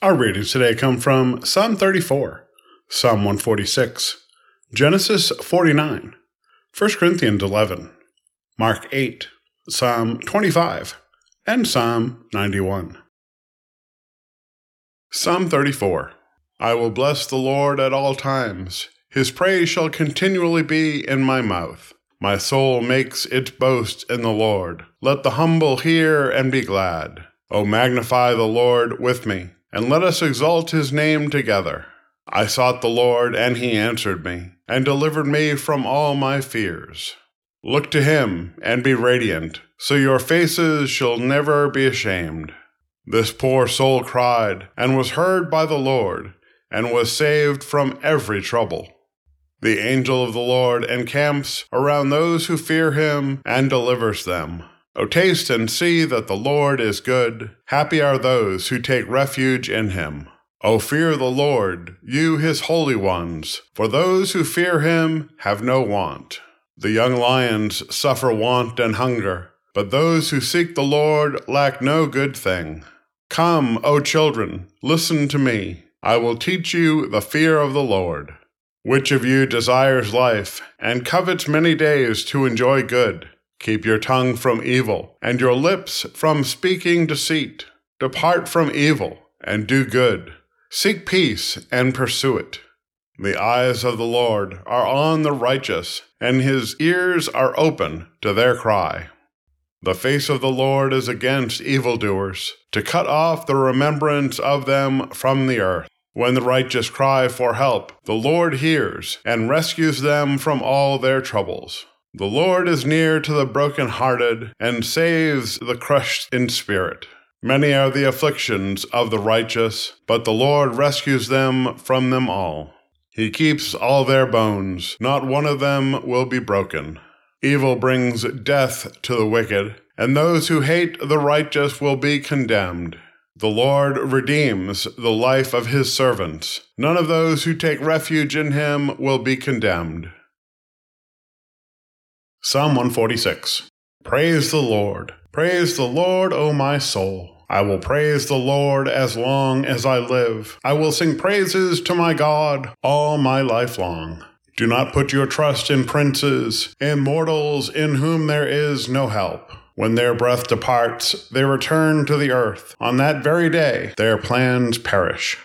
Our readings today come from Psalm 34, Psalm 146, Genesis 49, 1 Corinthians 11, Mark 8, Psalm 25, and Psalm 91. Psalm 34 I will bless the Lord at all times. His praise shall continually be in my mouth. My soul makes its boast in the Lord. Let the humble hear and be glad. O magnify the Lord with me and let us exalt his name together. I sought the Lord, and he answered me, and delivered me from all my fears. Look to him, and be radiant, so your faces shall never be ashamed. This poor soul cried, and was heard by the Lord, and was saved from every trouble. The angel of the Lord encamps around those who fear him, and delivers them. O taste and see that the Lord is good. Happy are those who take refuge in him. O fear the Lord, you his holy ones, for those who fear him have no want. The young lions suffer want and hunger, but those who seek the Lord lack no good thing. Come, O children, listen to me. I will teach you the fear of the Lord. Which of you desires life, and covets many days to enjoy good? Keep your tongue from evil, and your lips from speaking deceit. Depart from evil, and do good. Seek peace, and pursue it. The eyes of the Lord are on the righteous, and his ears are open to their cry. The face of the Lord is against evildoers, to cut off the remembrance of them from the earth. When the righteous cry for help, the Lord hears and rescues them from all their troubles. The Lord is near to the broken-hearted and saves the crushed in spirit. Many are the afflictions of the righteous, but the Lord rescues them from them all. He keeps all their bones, not one of them will be broken. Evil brings death to the wicked, and those who hate the righteous will be condemned. The Lord redeems the life of his servants. None of those who take refuge in him will be condemned. Psalm 146 Praise the Lord. Praise the Lord, O my soul. I will praise the Lord as long as I live. I will sing praises to my God all my life long. Do not put your trust in princes, in mortals in whom there is no help. When their breath departs, they return to the earth. On that very day, their plans perish.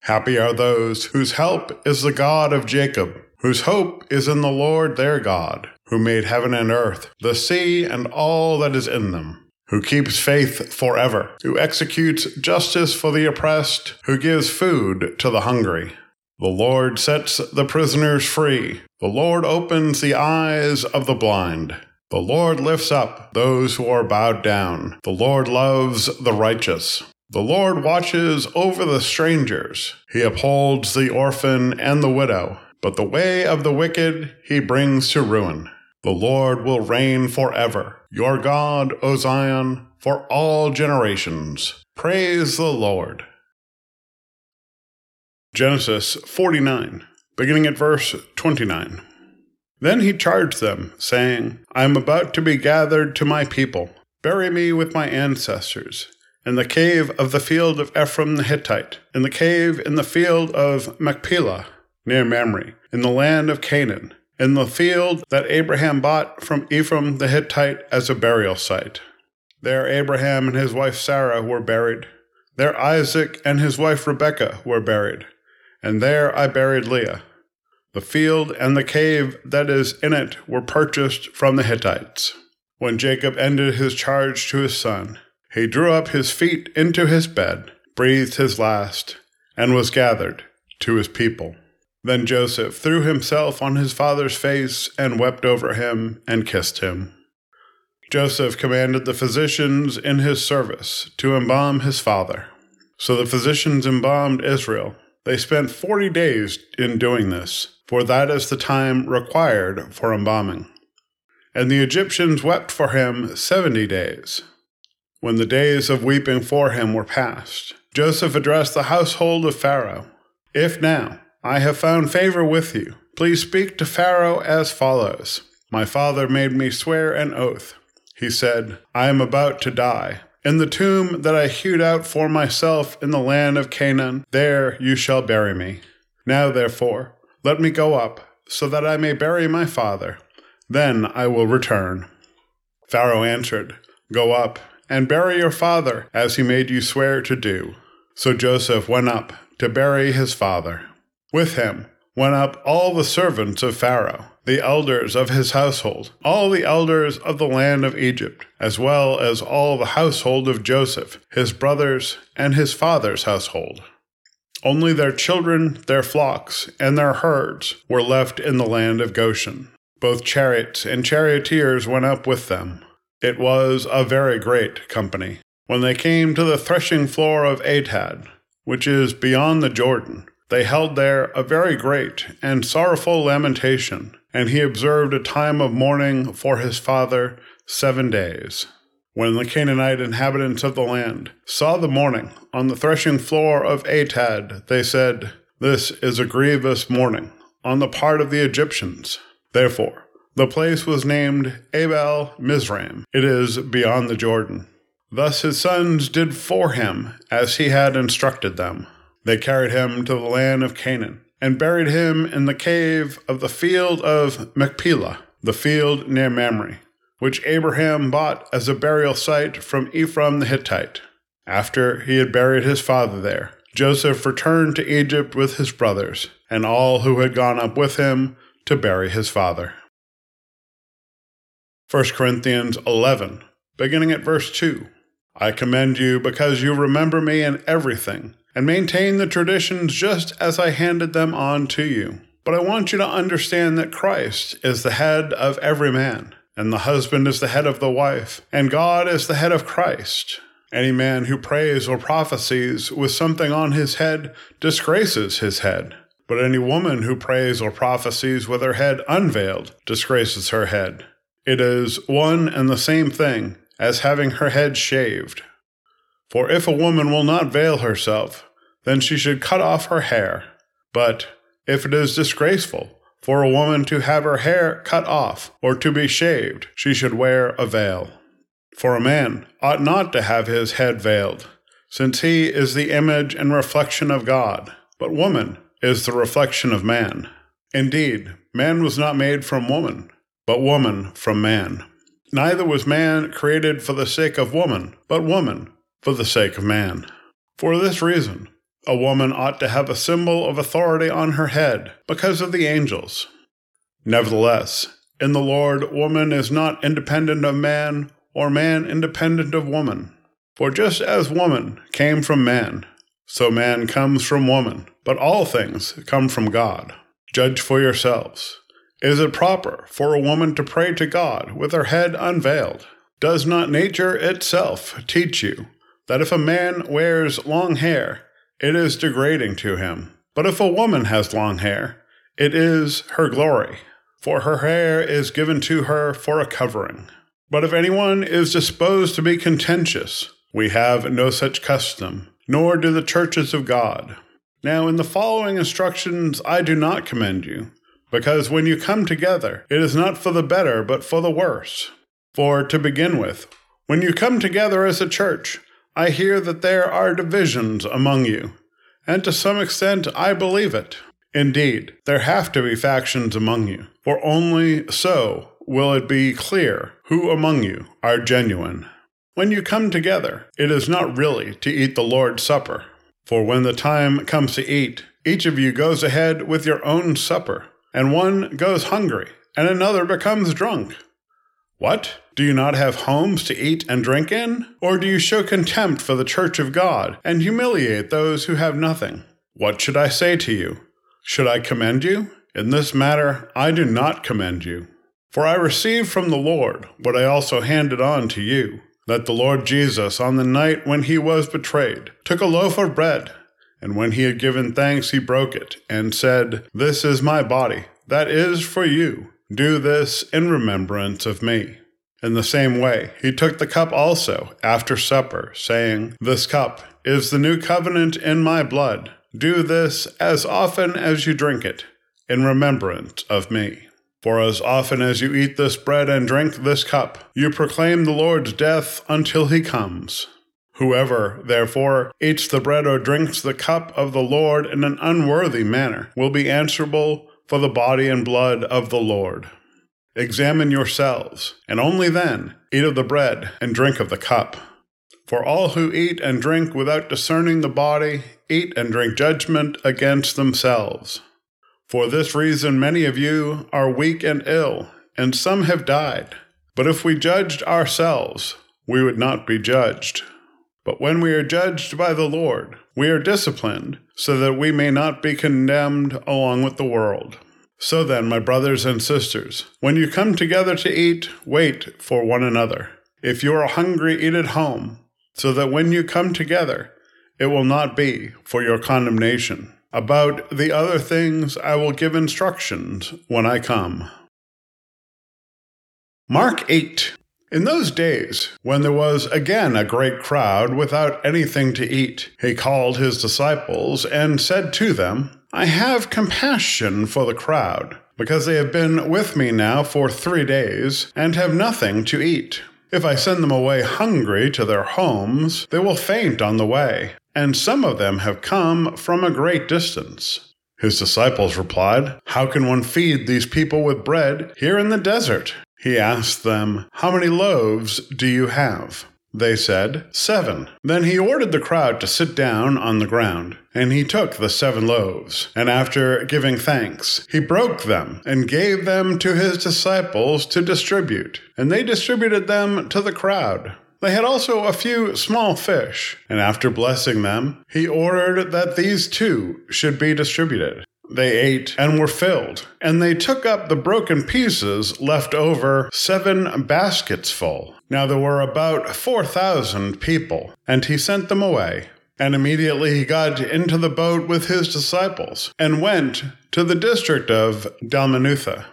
Happy are those whose help is the God of Jacob, whose hope is in the Lord their God who made heaven and earth, the sea, and all that is in them, who keeps faith forever, who executes justice for the oppressed, who gives food to the hungry. The Lord sets the prisoners free. The Lord opens the eyes of the blind. The Lord lifts up those who are bowed down. The Lord loves the righteous. The Lord watches over the strangers. He upholds the orphan and the widow. But the way of the wicked he brings to ruin. The Lord will reign forever. Your God, O Zion, for all generations. Praise the Lord. Genesis 49, beginning at verse 29. Then he charged them, saying, I am about to be gathered to my people. Bury me with my ancestors. In the cave of the field of Ephron the Hittite, in the cave in the field of Machpelah, near Mamre, in the land of Canaan in the field that Abraham bought from Ephron the Hittite as a burial site. There Abraham and his wife Sarah were buried. There Isaac and his wife Rebekah were buried. And there I buried Leah. The field and the cave that is in it were purchased from the Hittites. When Jacob ended his charge to his son, he drew up his feet into his bed, breathed his last, and was gathered to his people. Then Joseph threw himself on his father's face and wept over him and kissed him. Joseph commanded the physicians in his service to embalm his father. So the physicians embalmed Israel. They spent forty days in doing this, for that is the time required for embalming. And the Egyptians wept for him seventy days. When the days of weeping for him were past, Joseph addressed the household of Pharaoh If now, I have found favor with you. Please speak to Pharaoh as follows My father made me swear an oath. He said, I am about to die. In the tomb that I hewed out for myself in the land of Canaan, there you shall bury me. Now, therefore, let me go up, so that I may bury my father. Then I will return. Pharaoh answered, Go up, and bury your father, as he made you swear to do. So Joseph went up to bury his father. With him went up all the servants of Pharaoh, the elders of his household, all the elders of the land of Egypt, as well as all the household of Joseph, his brothers, and his father's household. Only their children, their flocks, and their herds were left in the land of Goshen. Both chariots and charioteers went up with them. It was a very great company. When they came to the threshing floor of Atad, which is beyond the Jordan, they held there a very great and sorrowful lamentation, and he observed a time of mourning for his father seven days. When the Canaanite inhabitants of the land saw the mourning on the threshing floor of Atad, they said, This is a grievous mourning on the part of the Egyptians. Therefore, the place was named Abel Mizraim. It is beyond the Jordan. Thus his sons did for him as he had instructed them. They carried him to the land of Canaan and buried him in the cave of the field of Machpelah, the field near Mamre, which Abraham bought as a burial site from Ephron the Hittite. After he had buried his father there, Joseph returned to Egypt with his brothers and all who had gone up with him to bury his father. 1 Corinthians 11, beginning at verse 2. I commend you because you remember me in everything and maintain the traditions just as I handed them on to you. But I want you to understand that Christ is the head of every man, and the husband is the head of the wife, and God is the head of Christ. Any man who prays or prophesies with something on his head disgraces his head. But any woman who prays or prophesies with her head unveiled disgraces her head. It is one and the same thing as having her head shaved. For if a woman will not veil herself, then she should cut off her hair. But if it is disgraceful for a woman to have her hair cut off or to be shaved, she should wear a veil. For a man ought not to have his head veiled, since he is the image and reflection of God, but woman is the reflection of man. Indeed, man was not made from woman, but woman from man. Neither was man created for the sake of woman, but woman for the sake of man. For this reason, a woman ought to have a symbol of authority on her head because of the angels. Nevertheless, in the Lord, woman is not independent of man, or man independent of woman. For just as woman came from man, so man comes from woman, but all things come from God. Judge for yourselves. Is it proper for a woman to pray to God with her head unveiled? Does not nature itself teach you that if a man wears long hair, it is degrading to him. But if a woman has long hair, it is her glory, for her hair is given to her for a covering. But if anyone is disposed to be contentious, we have no such custom, nor do the churches of God. Now, in the following instructions, I do not commend you, because when you come together, it is not for the better, but for the worse. For, to begin with, when you come together as a church, I hear that there are divisions among you, and to some extent I believe it. Indeed, there have to be factions among you, for only so will it be clear who among you are genuine. When you come together, it is not really to eat the Lord's Supper, for when the time comes to eat, each of you goes ahead with your own supper, and one goes hungry, and another becomes drunk. What? Do you not have homes to eat and drink in? Or do you show contempt for the church of God and humiliate those who have nothing? What should I say to you? Should I commend you? In this matter, I do not commend you. For I received from the Lord what I also handed on to you that the Lord Jesus, on the night when he was betrayed, took a loaf of bread, and when he had given thanks, he broke it, and said, This is my body, that is for you. Do this in remembrance of me. In the same way, he took the cup also after supper, saying, This cup is the new covenant in my blood. Do this as often as you drink it, in remembrance of me. For as often as you eat this bread and drink this cup, you proclaim the Lord's death until he comes. Whoever, therefore, eats the bread or drinks the cup of the Lord in an unworthy manner will be answerable for the body and blood of the Lord. Examine yourselves, and only then eat of the bread and drink of the cup. For all who eat and drink without discerning the body eat and drink judgment against themselves. For this reason, many of you are weak and ill, and some have died. But if we judged ourselves, we would not be judged. But when we are judged by the Lord, we are disciplined, so that we may not be condemned along with the world. So then, my brothers and sisters, when you come together to eat, wait for one another. If you are hungry, eat at home, so that when you come together, it will not be for your condemnation. About the other things, I will give instructions when I come. Mark 8 in those days, when there was again a great crowd without anything to eat, he called his disciples and said to them, I have compassion for the crowd, because they have been with me now for three days and have nothing to eat. If I send them away hungry to their homes, they will faint on the way, and some of them have come from a great distance. His disciples replied, How can one feed these people with bread here in the desert? He asked them, How many loaves do you have? They said, Seven. Then he ordered the crowd to sit down on the ground, and he took the seven loaves, and after giving thanks, he broke them and gave them to his disciples to distribute, and they distributed them to the crowd. They had also a few small fish, and after blessing them, he ordered that these too should be distributed. They ate and were filled, and they took up the broken pieces left over seven baskets full. Now there were about four thousand people, and he sent them away. And immediately he got into the boat with his disciples and went to the district of Dalmanutha.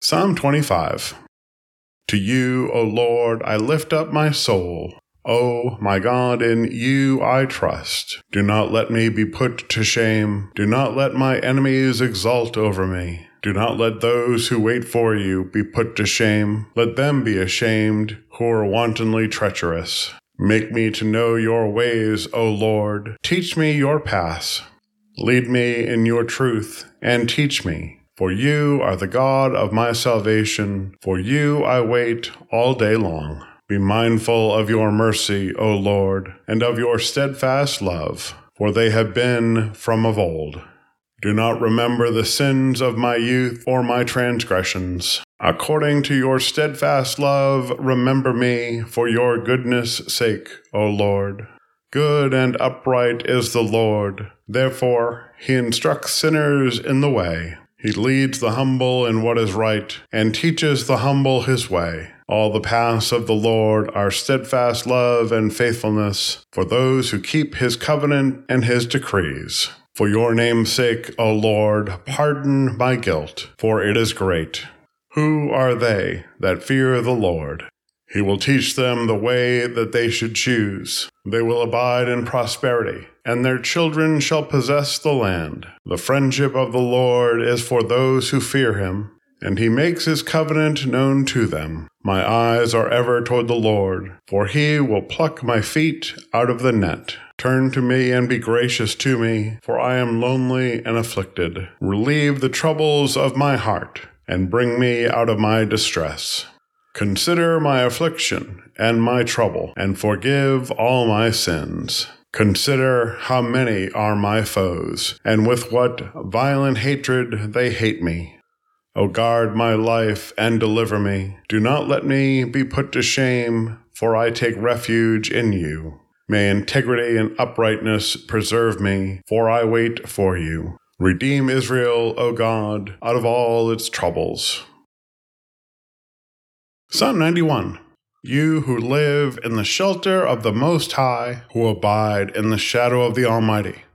Psalm 25 To you, O Lord, I lift up my soul. O my God, in you I trust. Do not let me be put to shame. Do not let my enemies exult over me. Do not let those who wait for you be put to shame. Let them be ashamed who are wantonly treacherous. Make me to know your ways, O Lord. Teach me your paths. Lead me in your truth and teach me. For you are the God of my salvation. For you I wait all day long. Be mindful of your mercy, O Lord, and of your steadfast love, for they have been from of old. Do not remember the sins of my youth or my transgressions. According to your steadfast love, remember me for your goodness' sake, O Lord. Good and upright is the Lord. Therefore, he instructs sinners in the way. He leads the humble in what is right and teaches the humble his way. All the paths of the Lord are steadfast love and faithfulness for those who keep his covenant and his decrees. For your name's sake, O Lord, pardon my guilt, for it is great. Who are they that fear the Lord? He will teach them the way that they should choose. They will abide in prosperity, and their children shall possess the land. The friendship of the Lord is for those who fear him and he makes his covenant known to them. My eyes are ever toward the Lord, for he will pluck my feet out of the net. Turn to me and be gracious to me, for I am lonely and afflicted. Relieve the troubles of my heart, and bring me out of my distress. Consider my affliction and my trouble, and forgive all my sins. Consider how many are my foes, and with what violent hatred they hate me. O guard my life and deliver me. Do not let me be put to shame, for I take refuge in you. May integrity and uprightness preserve me, for I wait for you. Redeem Israel, O God, out of all its troubles. Psalm 91 You who live in the shelter of the Most High, who abide in the shadow of the Almighty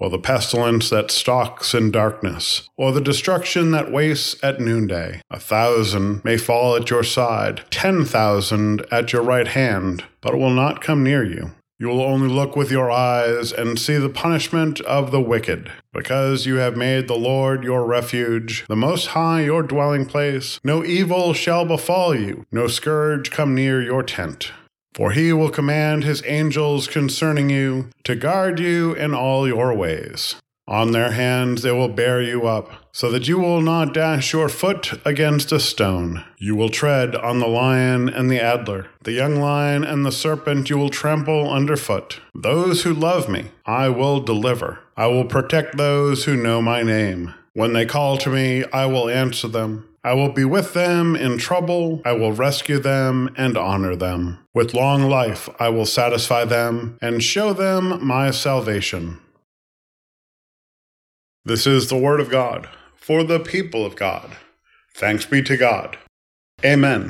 or the pestilence that stalks in darkness, or the destruction that wastes at noonday. A thousand may fall at your side, ten thousand at your right hand, but it will not come near you. You will only look with your eyes and see the punishment of the wicked. Because you have made the Lord your refuge, the Most High your dwelling place, no evil shall befall you, no scourge come near your tent. For he will command his angels concerning you to guard you in all your ways. On their hands they will bear you up, so that you will not dash your foot against a stone. You will tread on the lion and the adder, the young lion and the serpent you will trample underfoot. Those who love me, I will deliver. I will protect those who know my name. When they call to me, I will answer them. I will be with them in trouble. I will rescue them and honor them. With long life, I will satisfy them and show them my salvation. This is the word of God for the people of God. Thanks be to God. Amen.